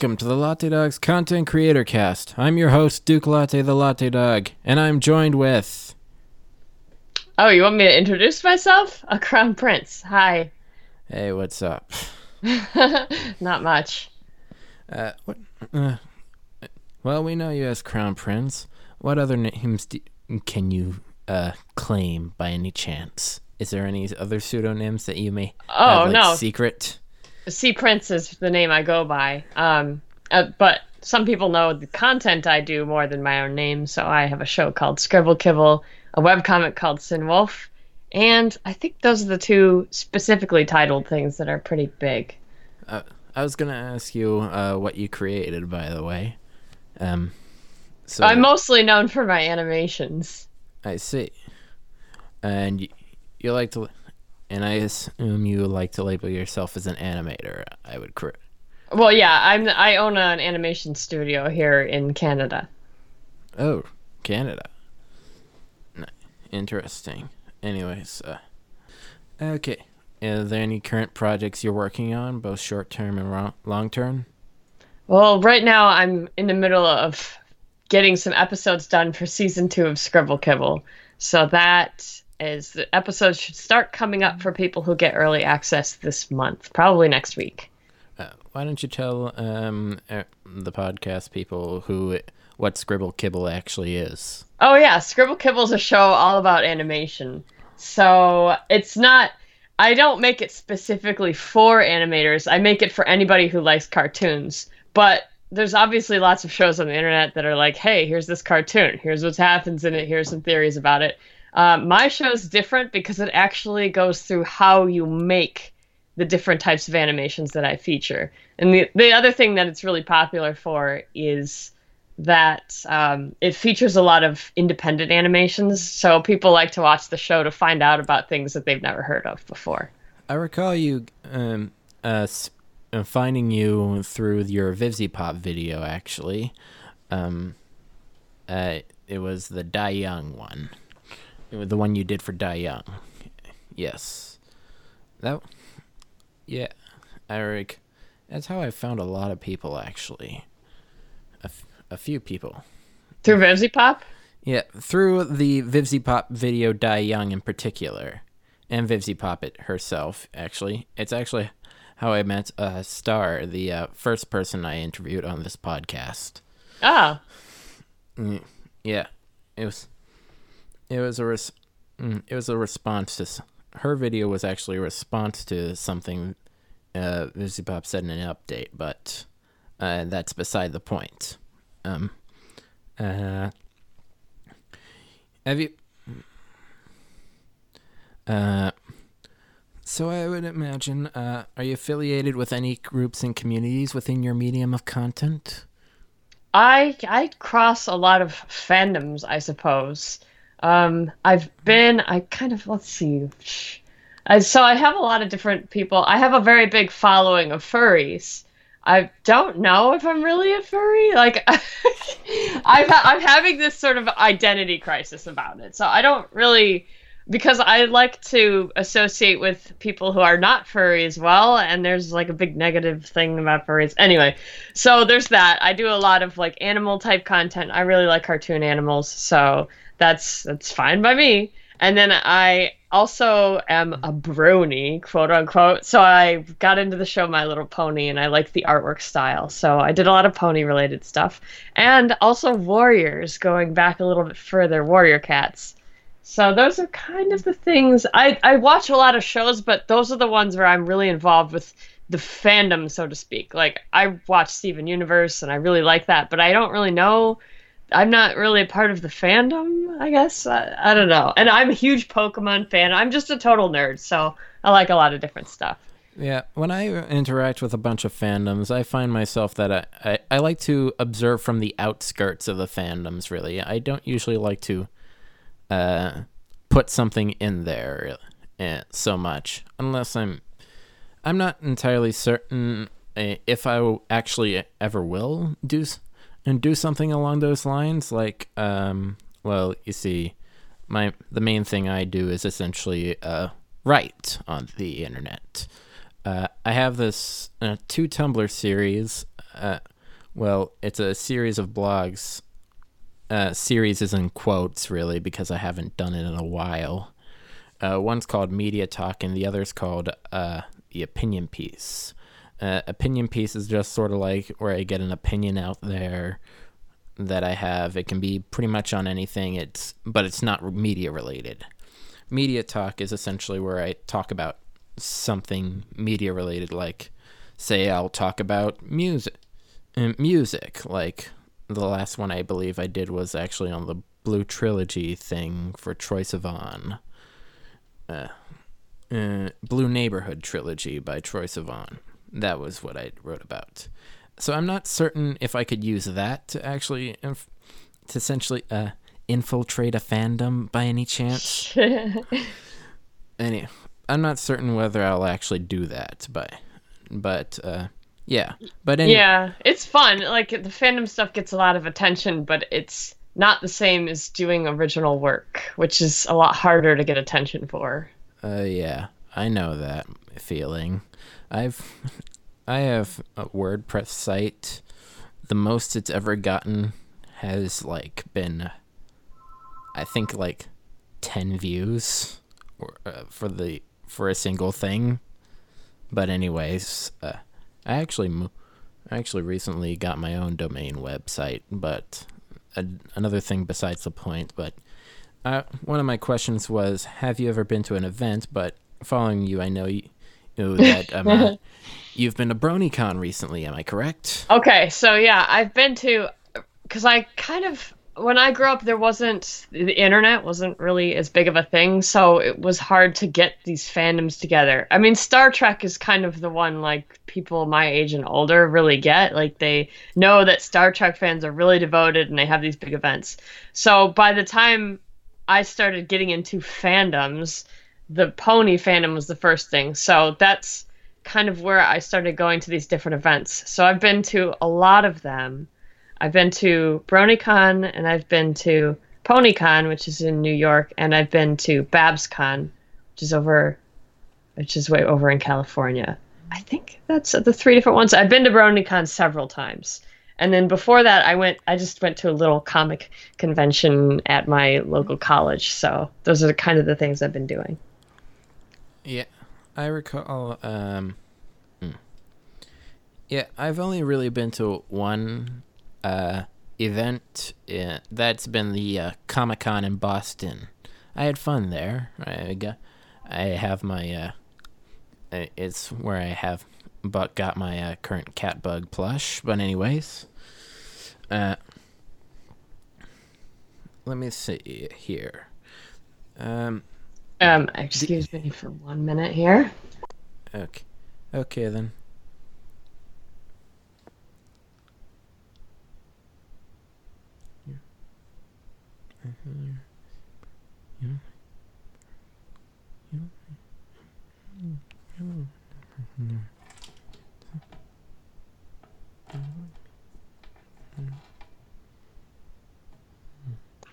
welcome to the Latte Dogs Content Creator Cast. I'm your host, Duke Latte the Latte Dog, and I'm joined with. Oh, you want me to introduce myself? A Crowne Prince. Hi. Hey, what's up? Not much. Uh, what? Uh, well, we know you as Crowne Prince. What other names do, can you uh, claim by any chance? Is there any other pseudonyms that you may Oh, have, like, no. secret? Sea Prince is the name I go by. Um, uh, but some people know the content I do more than my own name. So I have a show called Scribble Kibble, a webcomic called Sin Wolf, and I think those are the two specifically titled things that are pretty big. Uh, I was gonna ask you uh, what you created, by the way. Um, so I'm mostly known for my animations. I see. And you, you like to, and I assume you like to label yourself as an animator. I would correct. Well, yeah, I'm I own an animation studio here in Canada. Oh, Canada. Interesting. Anyways, uh, okay. Are there any current projects you're working on, both short term and long term? Well, right now I'm in the middle of getting some episodes done for season two of Scribble Kibble. So that is the episodes should start coming up for people who get early access this month, probably next week. Uh, why don't you tell um uh, the podcast people who what Scribble Kibble actually is? Oh yeah, Scribble Kibble is a show all about animation. So it's not I don't make it specifically for animators. I make it for anybody who likes cartoons. But there's obviously lots of shows on the internet that are like, hey, here's this cartoon. Here's what happens in it. Here's some theories about it. Um, my is different because it actually goes through how you make the different types of animations that I feature. And the, the other thing that it's really popular for is that um, it features a lot of independent animations. So people like to watch the show to find out about things that they've never heard of before. I recall you um uh, uh finding you through your VivziePop video actually. Um uh it was the Die Young one. The one you did for Die Young. Yes. That Yeah, Eric. That's how I found a lot of people actually. A, f- a few people. Through VivziePop? Yeah, through the VivziePop video Die Young in particular, and VivziePop it herself, actually. It's actually how I met uh, Star, the uh, first person I interviewed on this podcast. Oh, Yeah, it was it was a res- mm, it was a response to her video was actually a response to something uh, VivziePop said in an update, but uh, that's beside the point. Um, uh, have you? Uh, so I would imagine, uh, are you affiliated with any groups and communities within your medium of content? I I cross a lot of fandoms, I suppose. Um, I've been I kind of let's see. I, so I have a lot of different people. I have a very big following of furries. I don't know if I'm really a furry. Like, I'm, I'm having this sort of identity crisis about it. So I don't really, because I like to associate with people who are not furry as well. And there's like a big negative thing about furries. Anyway, so there's that. I do a lot of like animal type content. I really like cartoon animals. So that's, that's fine by me. And then I also am a brony, quote unquote. So I got into the show My Little Pony and I like the artwork style. So I did a lot of pony related stuff. And also warriors, going back a little bit further, warrior cats. So those are kind of the things I, I watch a lot of shows, but those are the ones where I'm really involved with the fandom, so to speak. Like I watch Steven Universe and I really like that, but I don't really know I'm not really a part of the fandom, I guess. I, I don't know. And I'm a huge Pokemon fan. I'm just a total nerd, so I like a lot of different stuff. Yeah, when I interact with a bunch of fandoms, I find myself that I, I, I like to observe from the outskirts of the fandoms, really. I don't usually like to uh, put something in there uh, so much, unless I'm. I'm not entirely certain uh, if I actually ever will do and do something along those lines. Like, um, well, you see, my the main thing I do is essentially uh, write on the internet. Uh, I have this uh, two Tumblr series Uh, well, it's a series of blogs. Uh, series is in quotes, really, because I haven't done it in a while. Uh, one's called Media Talk, and the other's called uh, The Opinion Piece. Uh, opinion piece is just sort of like where I get an opinion out there that I have. It can be pretty much on anything. It's but it's not media related. Media talk is essentially where I talk about something media related, like say I'll talk about music. Music, like the last one I believe I did was actually on the Blue Trilogy thing for Troye Sivan. Uh, uh, Blue Neighborhood Trilogy by Troye Sivan. That was what I wrote about. So I'm not certain if I could use that to actually, inf- to essentially uh, infiltrate a fandom by any chance. Any, I'm not certain whether I'll actually do that, but, but uh, yeah. But any, Yeah, it's fun. Like the fandom stuff gets a lot of attention, but it's not the same as doing original work, which is a lot harder to get attention for. Uh, yeah, I know that feeling. I've, I have a WordPress site. The most it's ever gotten has like been, I think like, ten views, or, uh, for the for a single thing. But anyways, uh, I actually, I actually recently got my own domain website, but a, another thing besides the point. But uh, one of my questions was, have you ever been to an event? But following you, I know you, know that um, uh, you've been to BronyCon recently. Am I correct? Okay, so yeah, I've been to because I kind of when I grew up there wasn't the internet wasn't really as big of a thing, so it was hard to get these fandoms together. I mean, Star Trek is kind of the one like people my age and older really get. Like they know that Star Trek fans are really devoted and they have these big events. So by the time I started getting into fandoms, the pony fandom was the first thing. So that's kind of where I started going to these different events. So I've been to a lot of them. I've been to BronyCon and I've been to PonyCon, which is in New York, and I've been to BabsCon, which is over, which is way over in California. I think that's the three different ones. I've been to BronyCon several times. And then before that, I went. I just went to a little comic convention at my local college. So those are kind of the things I've been doing. Yeah, I recall. Um, hmm. yeah, I've only really been to one uh, event. Uh, that's been the uh, Comic Con in Boston. I had fun there. I got, I have my. Uh, uh, it's where I have, but got my uh, current cat bug plush. But anyways, uh, let me see here. Um. Um, excuse me for one minute here. Okay. Okay then.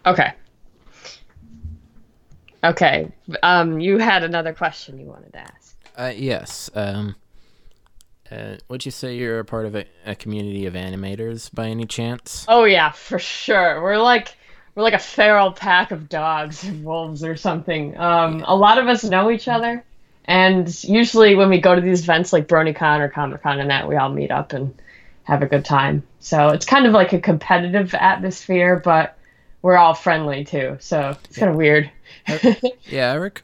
Okay. Okay. Um, you had another question you wanted to ask. Uh, yes. Um, uh, would you say you're a part of a, a community of animators by any chance? Oh yeah, for sure. We're like we're like a feral pack of dogs and wolves or something. Um, a lot of us know each other, and usually when we go to these events like BronyCon or Comic Con and that, we all meet up and have a good time. So it's kind of like a competitive atmosphere, but we're all friendly too. So it's kind of weird. Yeah, I, rec-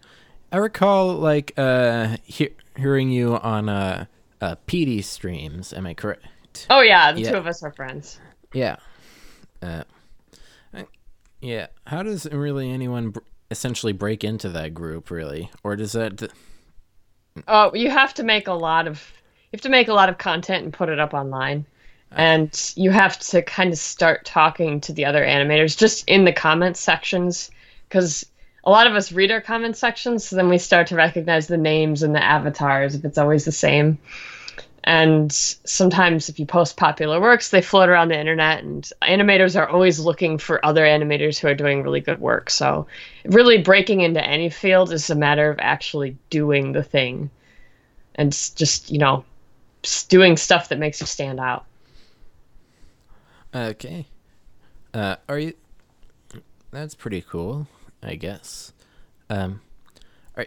I recall like uh he- hearing you on uh, uh PD streams. Am I correct? oh yeah, the Yeah. two of us are friends. Yeah. Uh, yeah. How does really anyone br- essentially break into that group, really, or does that? th- Oh, you have to make a lot of you have to make a lot of content and put it up online. And you have to kind of start talking to the other animators just in the comment sections because a lot of us read our comment sections, so then we start to recognize the names and the avatars if it's always the same. And sometimes if you post popular works, they float around the internet, and animators are always looking for other animators who are doing really good work. So, really breaking into any field is a matter of actually doing the thing and just, you know, doing stuff that makes you stand out. Okay. Uh, are you? That's pretty cool, I guess. Um, are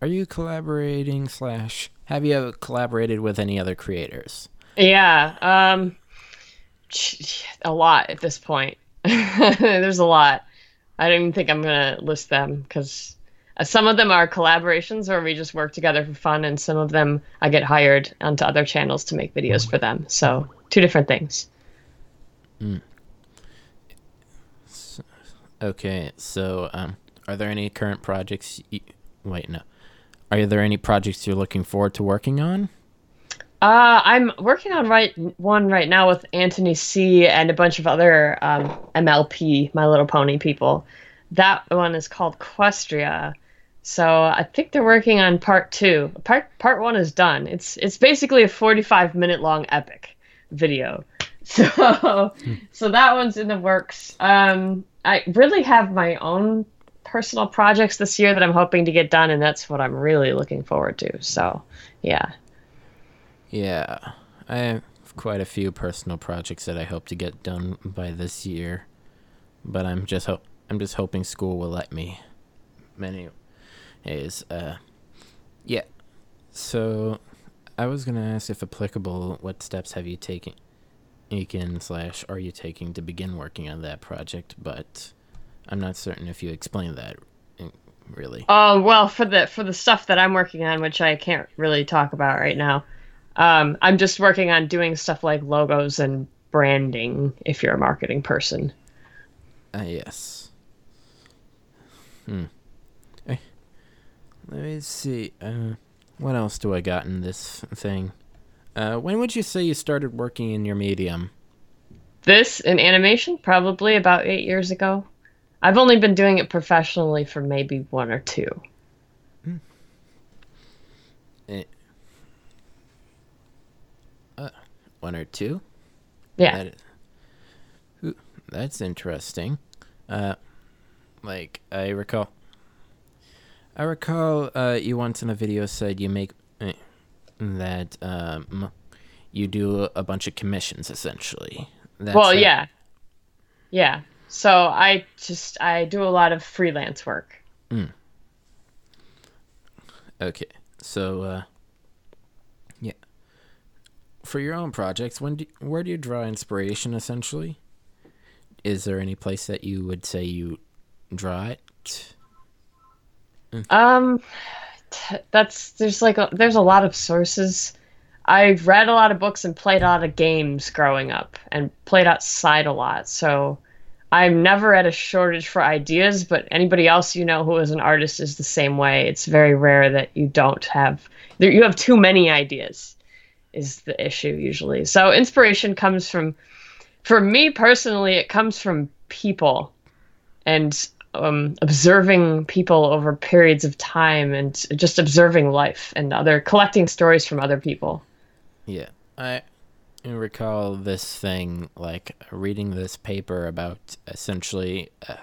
are you collaborating slash have you collaborated with any other creators? Yeah, um, a lot at this point. There's a lot. I don't even think I'm gonna list them because some of them are collaborations where we just work together for fun, and some of them I get hired onto other channels to make videos for them. So two different things. Mm. Okay, so um, are there any current projects? You, wait, no. Are there any projects you're looking forward to working on? Uh, I'm working on right one right now with Anthony C and a bunch of other um, MLP, My Little Pony people. That one is called Questria. So I think they're working on part two. Part part one is done. It's it's basically a 45 minute long epic video. So so that one's in the works. Um, I really have my own personal projects this year that I'm hoping to get done, and that's what I'm really looking forward to. So, yeah. Yeah, I have quite a few personal projects that I hope to get done by this year, but I'm just ho- I'm just hoping school will let me. Many, is uh, yeah. So, I was gonna ask if applicable, what steps have you taken? Taken slash are you taking to begin working on that project? But I'm not certain if you explained that really. Oh well, for the for the stuff that I'm working on, which I can't really talk about right now. Um, I'm just working on doing stuff like logos and branding. If you're a marketing person. Uh, yes. Hmm. Let me see. Uh, what else do I got in this thing? Uh, when would you say you started working in your medium? This in animation, probably about eight years ago. I've only been doing it professionally for maybe one or two. Hmm. Eh. Uh, one or two? Yeah. That, that's interesting. Uh, like I recall, I recall uh, you once in a video said you make that um, you do a bunch of commissions essentially. That's well, yeah, yeah. So I just I do a lot of freelance work. Mm. Okay, so uh, yeah, for your own projects, when do, where do you draw inspiration? Essentially, is there any place that you would say you draw it? Mm. Um, that's there's like a, there's a lot of sources. I've read a lot of books and played a lot of games growing up and played outside a lot. So I'm never at a shortage for ideas, but anybody else you know who is an artist is the same way. It's very rare that you don't have you have too many ideas is the issue usually. So inspiration comes from for me personally it comes from people and um, observing people over periods of time and just observing life and other collecting stories from other people. Yeah, I recall this thing like reading this paper about essentially uh,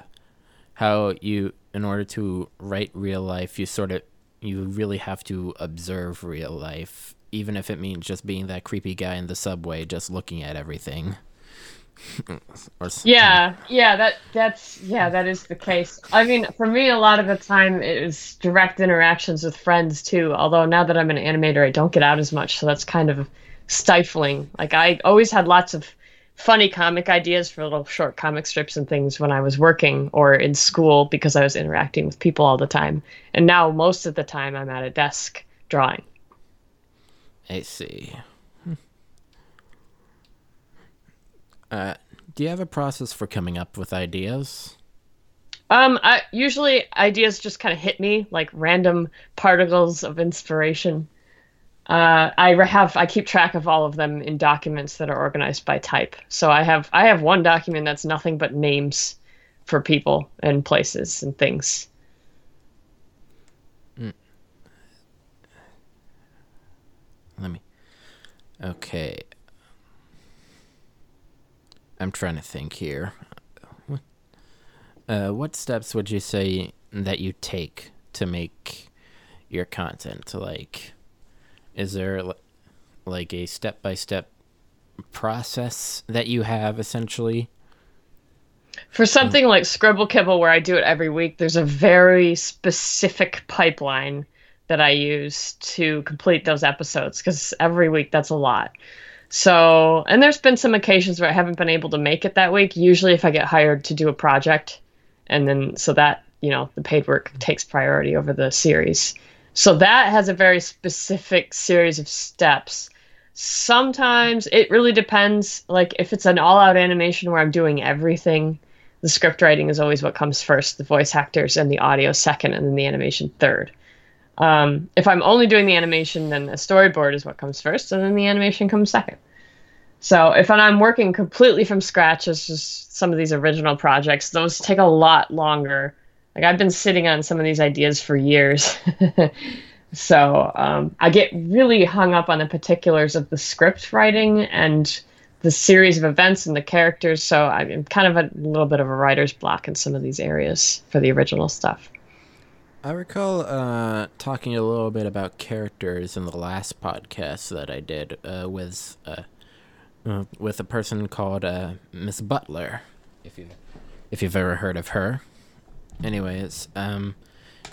how you, in order to write real life, you sort of you really have to observe real life, even if it means just being that creepy guy in the subway, just looking at everything. Yeah, yeah, that that's yeah, that is the case. I mean, for me, a lot of the time it was direct interactions with friends too. Although now that I'm an animator, I don't get out as much, so that's kind of stifling. Like I always had lots of funny comic ideas for little short comic strips and things when I was working or in school because I was interacting with people all the time. And now most of the time I'm at a desk drawing. I see. Uh, do you have a process for coming up with ideas? Um, I, usually ideas just kind of hit me like random particles of inspiration. Uh, I have I keep track of all of them in documents that are organized by type. So I have I have one document that's nothing but names for people and places and things. Mm. Let me. Okay. I'm trying to think here. Uh, what steps would you say that you take to make your content? Like, is there like a step by step process that you have essentially? For something like Scribble Kibble, where I do it every week, there's a very specific pipeline that I use to complete those episodes because every week that's a lot. So, and there's been some occasions where I haven't been able to make it that week. Usually, if I get hired to do a project, and then so that, you know, the paid work takes priority over the series. So that has a very specific series of steps. Sometimes it really depends. Like if it's an all out animation where I'm doing everything, the script writing is always what comes first, the voice actors and the audio second, and then the animation third. Um, if I'm only doing the animation, then the storyboard is what comes first, and then the animation comes second. So if I'm working completely from scratch, as just some of these original projects, those take a lot longer. Like I've been sitting on some of these ideas for years. so um, I get really hung up on the particulars of the script writing and the series of events and the characters. So I'm kind of a little bit of a writer's block in some of these areas for the original stuff. I recall uh, talking a little bit about characters in the last podcast that I did uh, with uh, uh with a person called uh, Miss Butler. If you if you've ever heard of her. Anyways, um,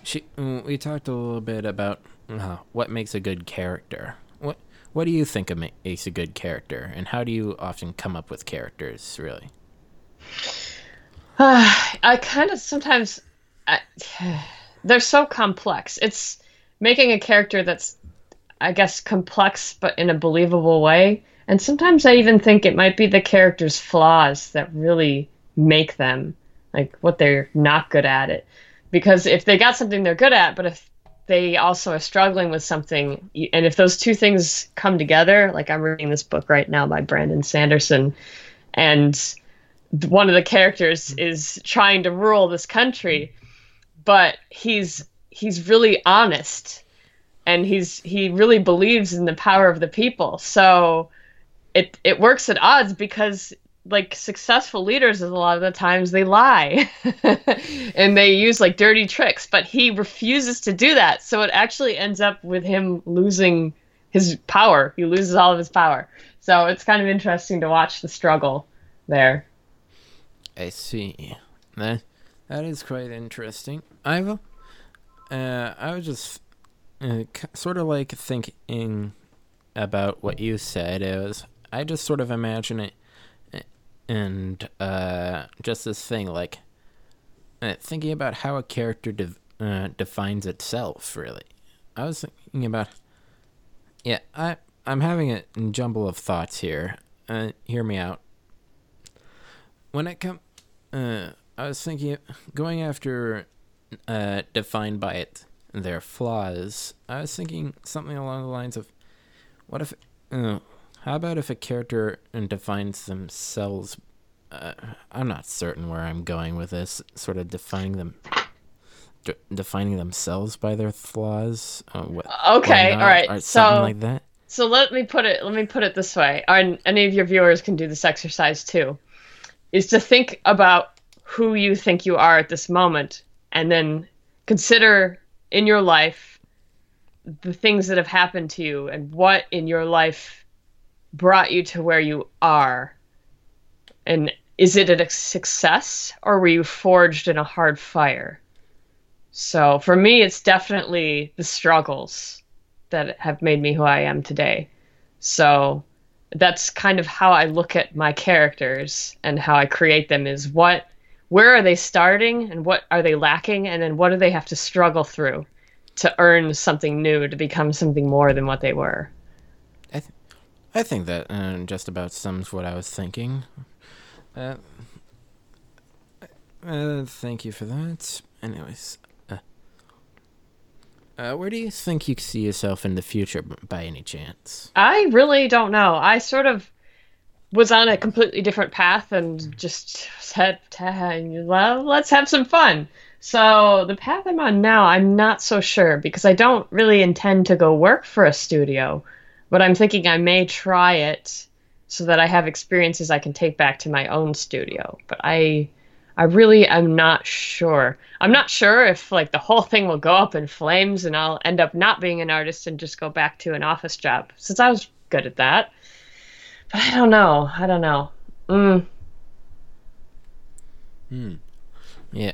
she we talked a little bit about uh, what makes a good character. What what do you think makes a good character, and how do you often come up with characters? Really. I kind of sometimes. I, they're so complex. It's making a character that's, I guess, complex but in a believable way. And sometimes I even think it might be the character's flaws that really make them like what they're not good at it. Because if they got something they're good at, but if they also are struggling with something, and if those two things come together, like I'm reading this book right now by Brandon Sanderson, and one of the characters is trying to rule this country but he's he's really honest and he's he really believes in the power of the people. So it it works at odds because like successful leaders a lot of the times they lie and they use like dirty tricks but he refuses to do that. So it actually ends up with him losing his power. He loses all of his power. So it's kind of interesting to watch the struggle there. I see that is quite interesting I've, uh, I was just uh, sort of like thinking about what you said. Was I just sort of imagine it, and uh, just this thing like uh, thinking about how a character de- uh, defines itself. Really, I was thinking about. Yeah, I I'm having a jumble of thoughts here. Uh, hear me out. When it come, uh, I was thinking going after uh, defined by it their flaws. I was thinking something along the lines of, what if, uh, how about if a character defines themselves? Uh, I'm not certain where I'm going with this. Sort of defining them, de- defining themselves by their flaws. Uh, okay, all right, or so something like that. So let me put it. Let me put it this way. And any of your viewers can do this exercise too. Is to think about who you think you are at this moment and then consider in your life the things that have happened to you and what in your life brought you to where you are. And is it a success or were you forged in a hard fire? So for me, it's definitely the struggles that have made me who I am today. So that's kind of how I look at my characters and how I create them is what where are they starting and what are they lacking? And then what do they have to struggle through to earn something new to become something more than what they were? I, th- I think that uh, just about sums what i was thinking. Uh, uh, thank you for that. Anyways uh, uh, where do you think you see yourself in the future by any chance? I really don't know. I sort of was on a completely different path and hmm. just said, well, let's have some fun. So the path I'm on now, I'm not so sure because I don't really intend to go work for a studio, but I'm thinking I may try it so that I have experiences I can take back to my own studio. But I I really am not sure. I'm not sure if like the whole thing will go up in flames and I'll end up not being an artist and just go back to an office job since I was good at that. But I don't know. I don't know. Mm. Hmm. Yeah.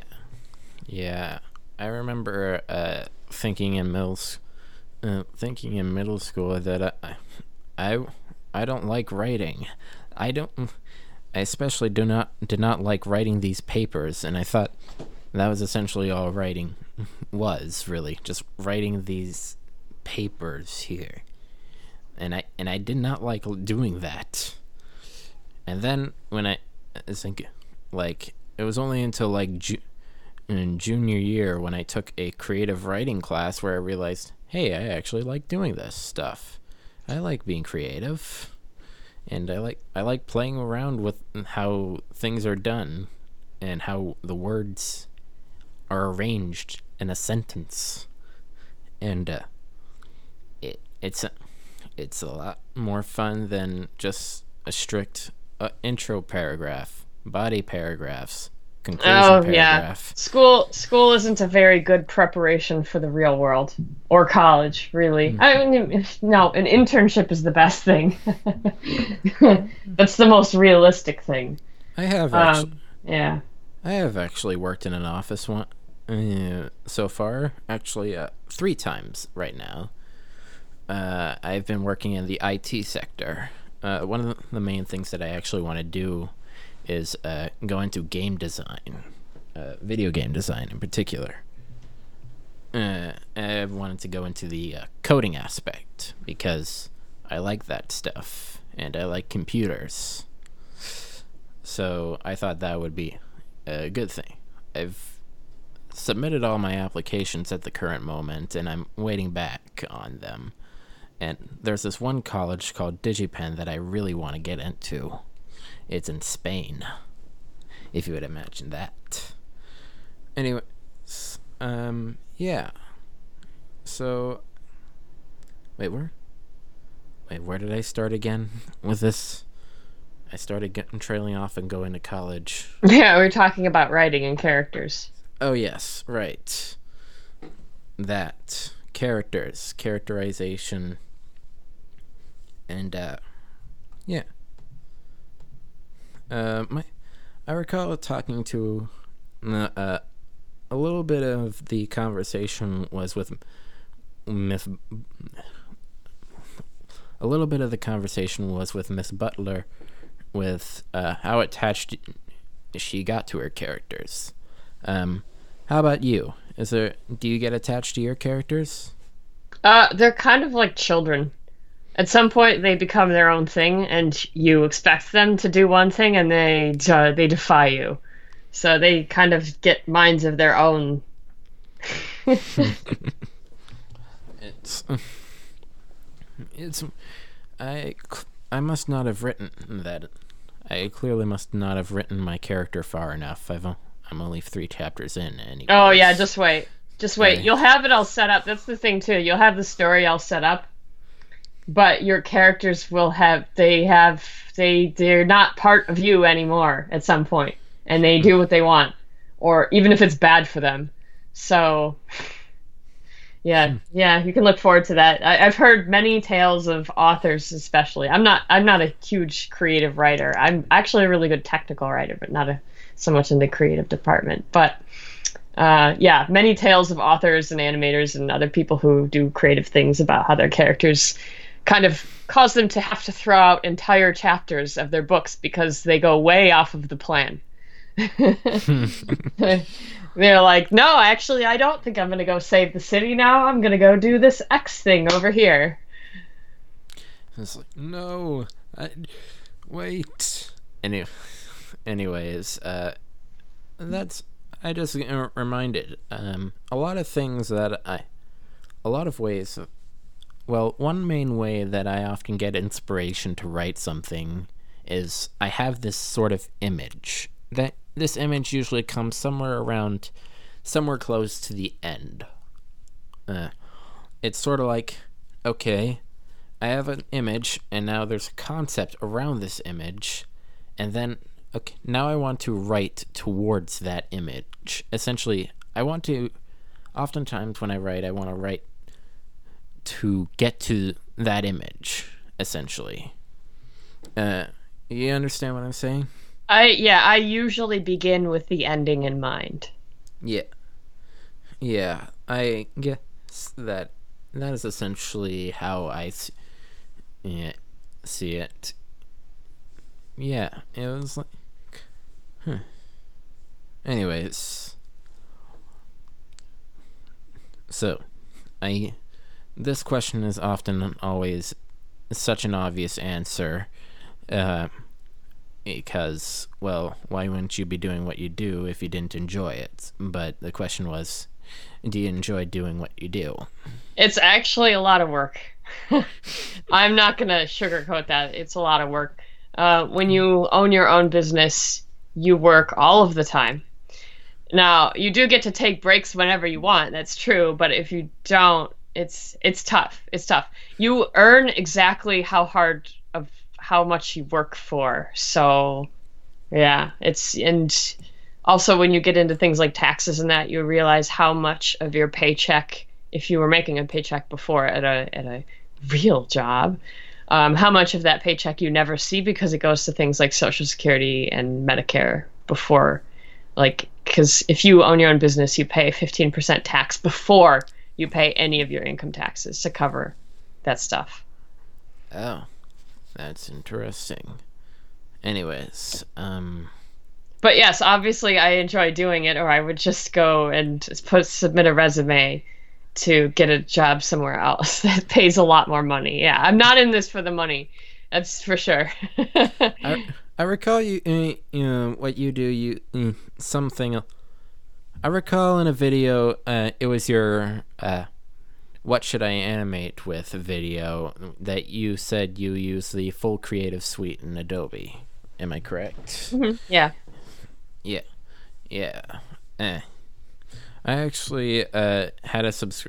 Yeah. I remember uh, thinking in middle, uh, thinking in middle school that I, I, I don't like writing. I don't. I especially do not did not like writing these papers, and I thought that was essentially all writing was really just writing these papers here, and I and I did not like doing that. And then when I, I think, like it was only until like ju- in junior year when I took a creative writing class where I realized, hey, I actually like doing this stuff. I like being creative, and I like I like playing around with how things are done, and how the words are arranged in a sentence, and uh, it it's it's a lot more fun than just a strict uh, intro paragraph, body paragraphs, conclusion Oh yeah, paragraph. school school isn't a very good preparation for the real world or college, really. I mean, no, an internship is the best thing. That's the most realistic thing. I have actually, Um, yeah. I have actually worked in an office one uh, so far. Actually, uh, three times right now. Uh, I've been working in the IT sector. Uh, one of the main things that I actually want to do is uh, go into game design, uh, video game design in particular. Uh, I wanted to go into the uh, coding aspect because I like that stuff and I like computers. So I thought that would be a good thing. I've submitted all my applications at the current moment and I'm waiting back on them. And there's this one college called DigiPen that I really want to get into. It's in Spain. If you would imagine that. Anyway, um, yeah. So, wait, where? Wait, where did I start again with this? I started getting trailing off and going to college. Yeah, we are talking about writing and characters. Oh yes, right. That characters, characterization, and uh, yeah. Uh, my, I recall talking to, uh, uh, a little bit of the conversation was with Miss. A little bit of the conversation was with Miss Butler, with uh, how attached she got to her characters. Um, how about you? Is there do you get attached to your characters? Uh, they're kind of like children. At some point, they become their own thing, and you expect them to do one thing, and they uh, they defy you. So they kind of get minds of their own. It's it's I I must not have written that. I clearly must not have written my character far enough. I've o- I'm only three chapters in. Anyway. Oh yeah, just wait, just wait. Okay. You'll have it all set up. That's the thing too. You'll have the story all set up, but your characters will have they have they they're not part of you anymore at some point, and they do what they want, or even if it's bad for them. So. Yeah, yeah, you can look forward to that. I, I've heard many tales of authors, especially. I'm not, I'm not a huge creative writer. I'm actually a really good technical writer, but not a so much in the creative department. But uh, yeah, many tales of authors and animators and other people who do creative things about how their characters kind of cause them to have to throw out entire chapters of their books because they go way off of the plan. They're like, no, actually, I don't think I'm going to go save the city now. I'm going to go do this X thing over here. It's like no, I, wait. Any, anyways, uh, that's I just uh, reminded um a lot of things that I, a lot of ways. Well, one main way that I often get inspiration to write something is I have this sort of image. That this image usually comes somewhere around, somewhere close to the end. Uh, it's sort of like, okay, I have an image, and now there's a concept around this image, and then okay, now I want to write towards that image. Essentially, I want to. Oftentimes, when I write, I want to write to get to that image. Essentially, Uh, you understand what I'm saying? I yeah, I usually begin with the ending in mind. Yeah. Yeah, I guess that that is essentially how I see, yeah, see it. Yeah, it was like. Huh. Anyways. So, I. This question is often always such an obvious answer. Uh, because, well, why wouldn't you be doing what you do if you didn't enjoy it? But the question was, do you enjoy doing what you do? It's actually a lot of work. I'm not going to sugarcoat that. It's a lot of work. Uh, when you own your own business, you work all of the time. Now, you do get to take breaks whenever you want. That's true, but if you don't, it's it's tough. It's tough. You earn exactly how hard of how much you work for. So, yeah, it's and also when you get into things like taxes and that, you realize how much of your paycheck, if you were making a paycheck before at a at a real job, um, how much of that paycheck you never see because it goes to things like Social Security and Medicare before, like because if you own your own business, you pay 15% tax before you pay any of your income taxes to cover that stuff. Oh, that's interesting. Anyways, um. But yes, obviously I enjoy doing it, or I would just go and put submit a resume to get a job somewhere else that pays a lot more money. Yeah, I'm not in this for the money. That's for sure. I, I recall you, uh, you know, what you do. You uh, something. I recall in a video, uh, it was your uh, "What should I animate with?" video that you said you use the full Creative Suite in Adobe. Am I correct? Mm-hmm. Yeah. Yeah. Yeah. Eh. I actually uh, had a subs-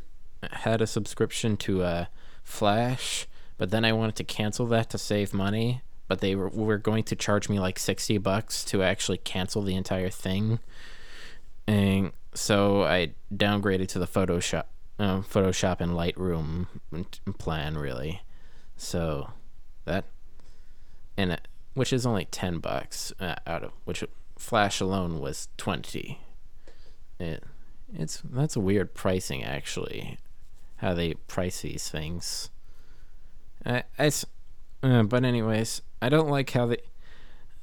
had a subscription to uh, Flash, but then I wanted to cancel that to save money. But they were, were going to charge me like sixty bucks to actually cancel the entire thing, and so I downgraded to the Photoshop, uh, Photoshop and Lightroom plan really. So that and it, which is only ten bucks uh, out of which Flash alone was twenty. It, it's that's a weird pricing actually, how they price these things. I, I uh, but anyways, I don't like how they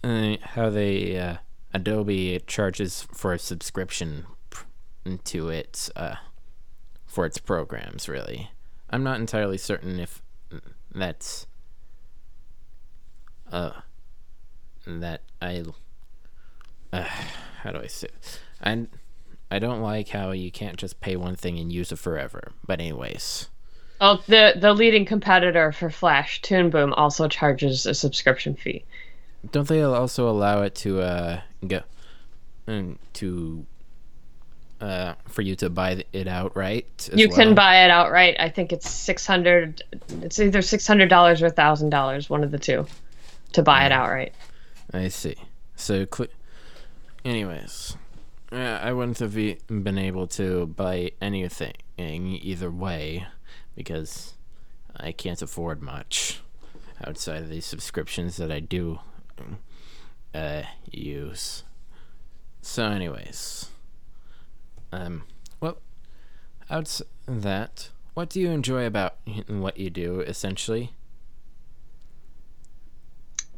uh, how they uh, Adobe charges for a subscription to it uh, for its programs. Really, I'm not entirely certain if that's uh that I uh, how do I say? I I don't like how you can't just pay one thing and use it forever. But anyways. Oh, the the leading competitor for Flash, Toon Boom, also charges a subscription fee. Don't they also allow it to uh go um, to uh for you to buy it outright? You well? can buy it outright. I think it's six hundred. It's either six hundred dollars or thousand dollars, one of the two, to buy it outright. I see. So, cl- anyways, yeah, I wouldn't have be, been able to buy anything either way because I can't afford much outside of these subscriptions that I do uh, use. So, anyways, um, well, outside that, what do you enjoy about what you do, essentially?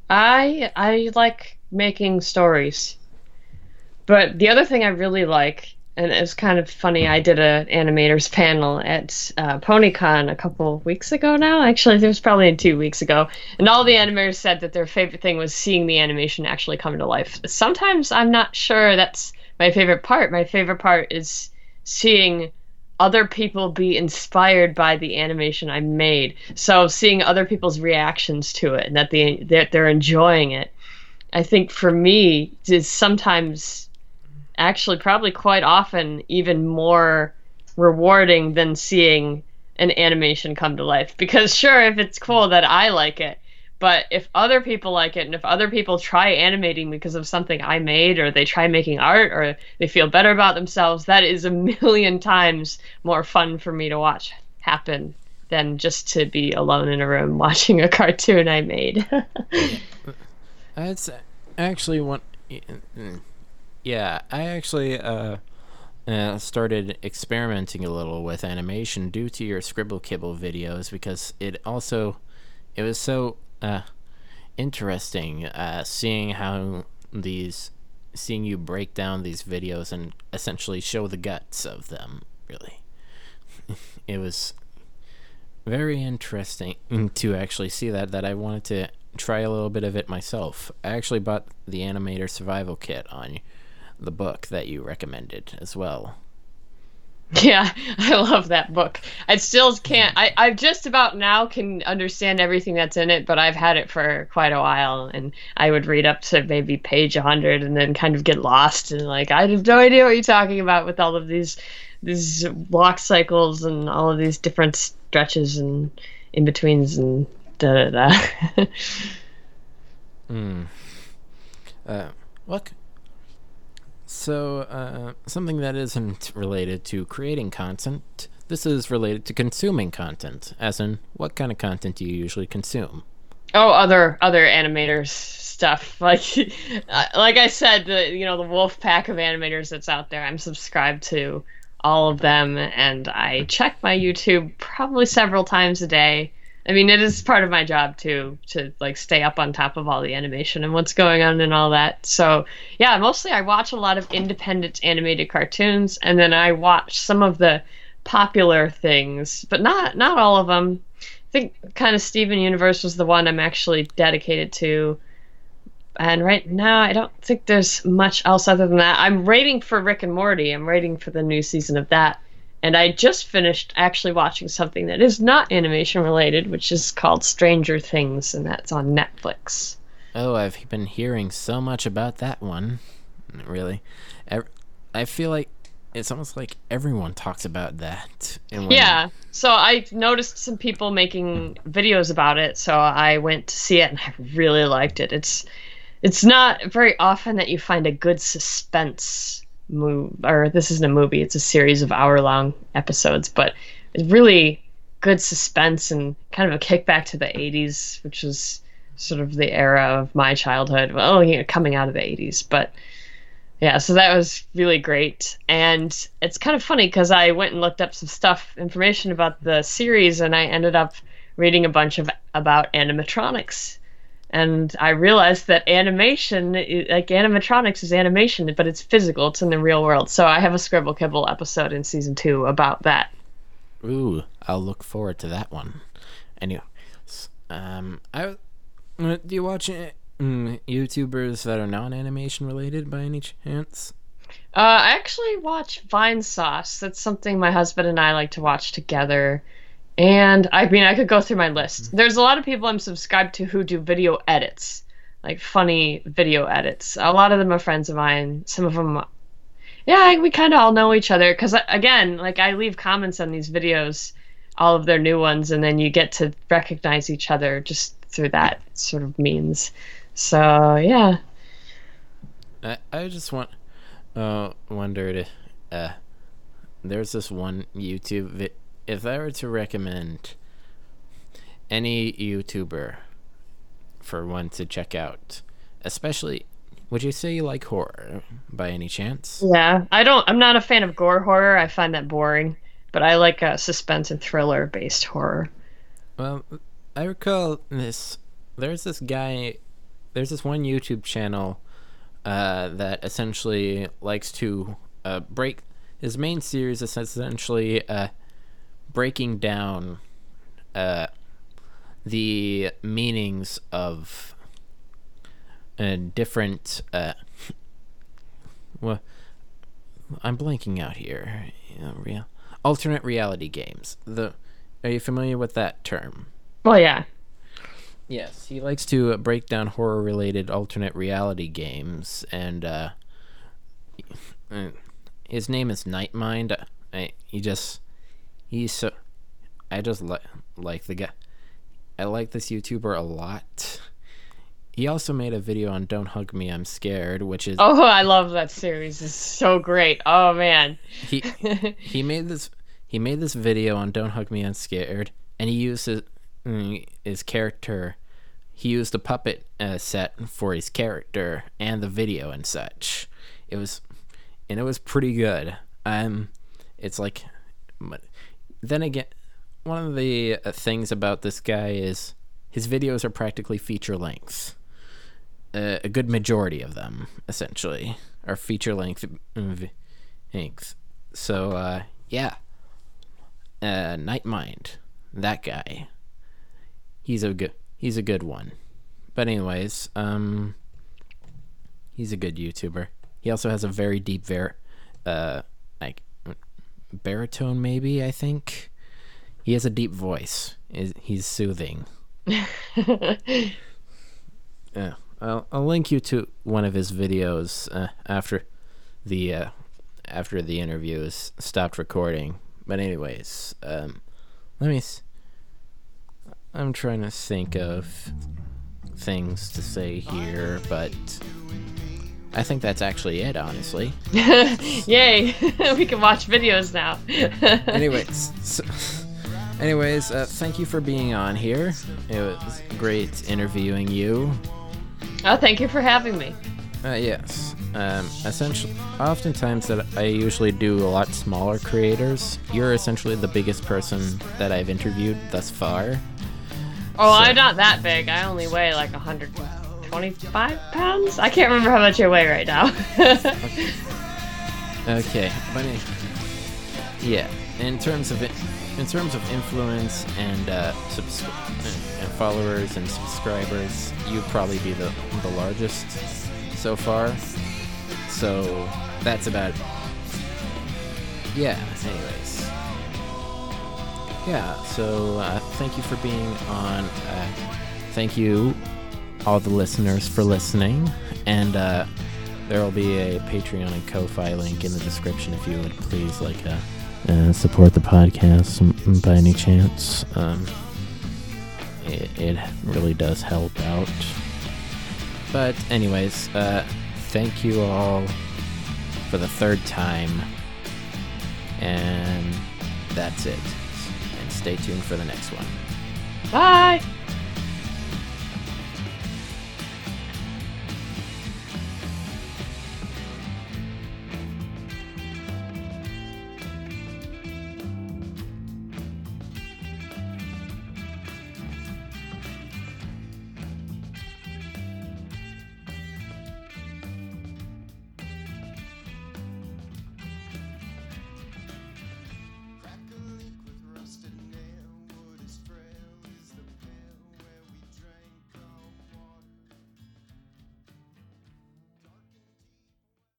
I I like making stories. But the other thing I really like, and it was kind of funny, I did an animators panel at uh, PonyCon a couple weeks ago now. Actually, it was probably two weeks ago. And all the animators said that their favorite thing was seeing the animation actually come to life. Sometimes I'm not sure that's my favorite part. My favorite part is seeing other people be inspired by the animation I made. So seeing other people's reactions to it and that they that they're enjoying it. I think for me is sometimes actually probably quite often even more rewarding than seeing an animation come to life because sure if it's cool that I like it but if other people like it and if other people try animating because of something I made or they try making art or they feel better about themselves that is a million times more fun for me to watch happen than just to be alone in a room watching a cartoon I made. That's actually one. Yeah, I actually uh, uh, started experimenting a little with animation due to your Scribble Kibble videos because it also it was so uh, interesting uh, seeing how these seeing you break down these videos and essentially show the guts of them. Really, it was very interesting to actually see that. That I wanted to try a little bit of it myself. I actually bought the Animator Survival Kit on the book that you recommended as well. Yeah, I love that book. I still can't. I, I just about now can understand everything that's in it, but I've had it for quite a while, and I would read up to maybe page 100 and then kind of get lost and like I have no idea what you're talking about with all of these these walk cycles and all of these different stretches and in betweens and da da da. Hmm. Uh, what? So, uh, something that isn't related to creating content. This is related to consuming content, as in, what kind of content do you usually consume? Oh, other other animators stuff like like I said, the you know the wolf pack of animators that's out there. I'm subscribed to all of them, and I check my YouTube probably several times a day I mean, it is part of my job too to like stay up on top of all the animation and what's going on and all that. So yeah, mostly I watch a lot of independent animated cartoons, and then I watch some of the popular things, but not not all of them. I think kind of Steven Universe was the one I'm actually dedicated to. And right now, I don't think there's much else other than that. I'm waiting for Rick and Morty. I'm waiting for the new season of that and I just finished actually watching something that is not animation related, which is called Stranger Things, and that's on Netflix. Oh, I've been hearing so much about that one. Really, I feel like it's almost like everyone talks about that. yeah. So I noticed some people making videos about it, so I went to see it, and I really liked it. It's it's not very often that you find a good suspense move or this isn't a movie it's a series of hour long episodes but it's really good suspense and kind of a kickback to the 80s which was sort of the era of my childhood. Well you know coming out of the 80s but yeah so that was really great. And it's kind of funny because i went and looked up some stuff information about the series and i ended up reading a bunch of about animatronics and I realized that animation, like animatronics, is animation, but it's physical. It's in the real world. So I have a Scribble Kibble episode in season two about that. Ooh, I'll look forward to that one. Anyway, um, I uh, do you watch uh, mm, YouTubers that are non-animation related by any chance? Uh, I actually watch Vinesauce. That's something my husband and I like to watch together. And I mean, I could go through my list. Mm-hmm. There's a lot of people I'm subscribed to who do video edits, like funny video edits. A lot of them are friends of mine. Some of them, yeah, we kind of all know each other. Because again, like I leave comments on these videos, all of their new ones, and then you get to recognize each other just through that sort of means. So yeah. I I just want uh wondered uh there's this one YouTube video if I were to recommend any YouTuber for one to check out, especially, would you say you like horror by any chance? Yeah, I don't. I'm not a fan of gore horror. I find that boring. But I like a suspense and thriller based horror. Well, I recall this. There's this guy. There's this one YouTube channel uh, that essentially likes to uh, break. His main series is essentially uh, breaking down uh, the meanings of uh, different. Uh, well, I'm blanking out here. real alternate reality games. The are you familiar with that term? Well, yeah. Yes, he likes to break down horror-related alternate reality games, and uh, his name is Nightmind. I, he just he's so I just like like the guy. I like this YouTuber a lot. He also made a video on "Don't Hug Me, I'm Scared," which is oh, I love that series. It's so great. Oh man. he he made this he made this video on "Don't Hug Me, I'm Scared," and he used his, mm, his character. He used a puppet uh, set for his character and the video and such. It was, and it was pretty good. Um, it's like, but then again, one of the uh, things about this guy is his videos are practically feature length. Uh, a good majority of them, essentially, are feature length. length. So, uh, yeah. Uh, Nightmind, that guy. He's a good. He's a good one. But anyways, um, he's a good YouTuber. He also has a very deep, ver, uh, baritone, maybe I think. He has a deep voice. He's soothing. yeah, I'll, I'll link you to one of his videos uh, after the uh, after the interview is stopped recording. But anyways, um, let me. S- I'm trying to think of things to say here, but I think that's actually it, honestly. Yay! we can watch videos now. anyways, so, anyways, uh, thank you for being on here. It was great interviewing you. Oh, thank you for having me. Uh, yes. Um, essentially, oftentimes that I usually do a lot smaller creators. You're essentially the biggest person that I've interviewed thus far. Oh, so. I'm not that big. I only weigh like 125 pounds. I can't remember how much I weigh right now. okay. okay, yeah, in terms of it, in terms of influence and uh, subs- and followers and subscribers, you'd probably be the the largest so far. So that's about. Yeah. Anyways. Yeah. So uh, thank you for being on. Uh, thank you, all the listeners, for listening, and uh, there will be a Patreon and Ko-fi link in the description if you would please like uh, uh, support the podcast by any chance. Um, it, it really does help out. But anyways, uh, thank you all for the third time. And that's it. And stay tuned for the next one. Bye!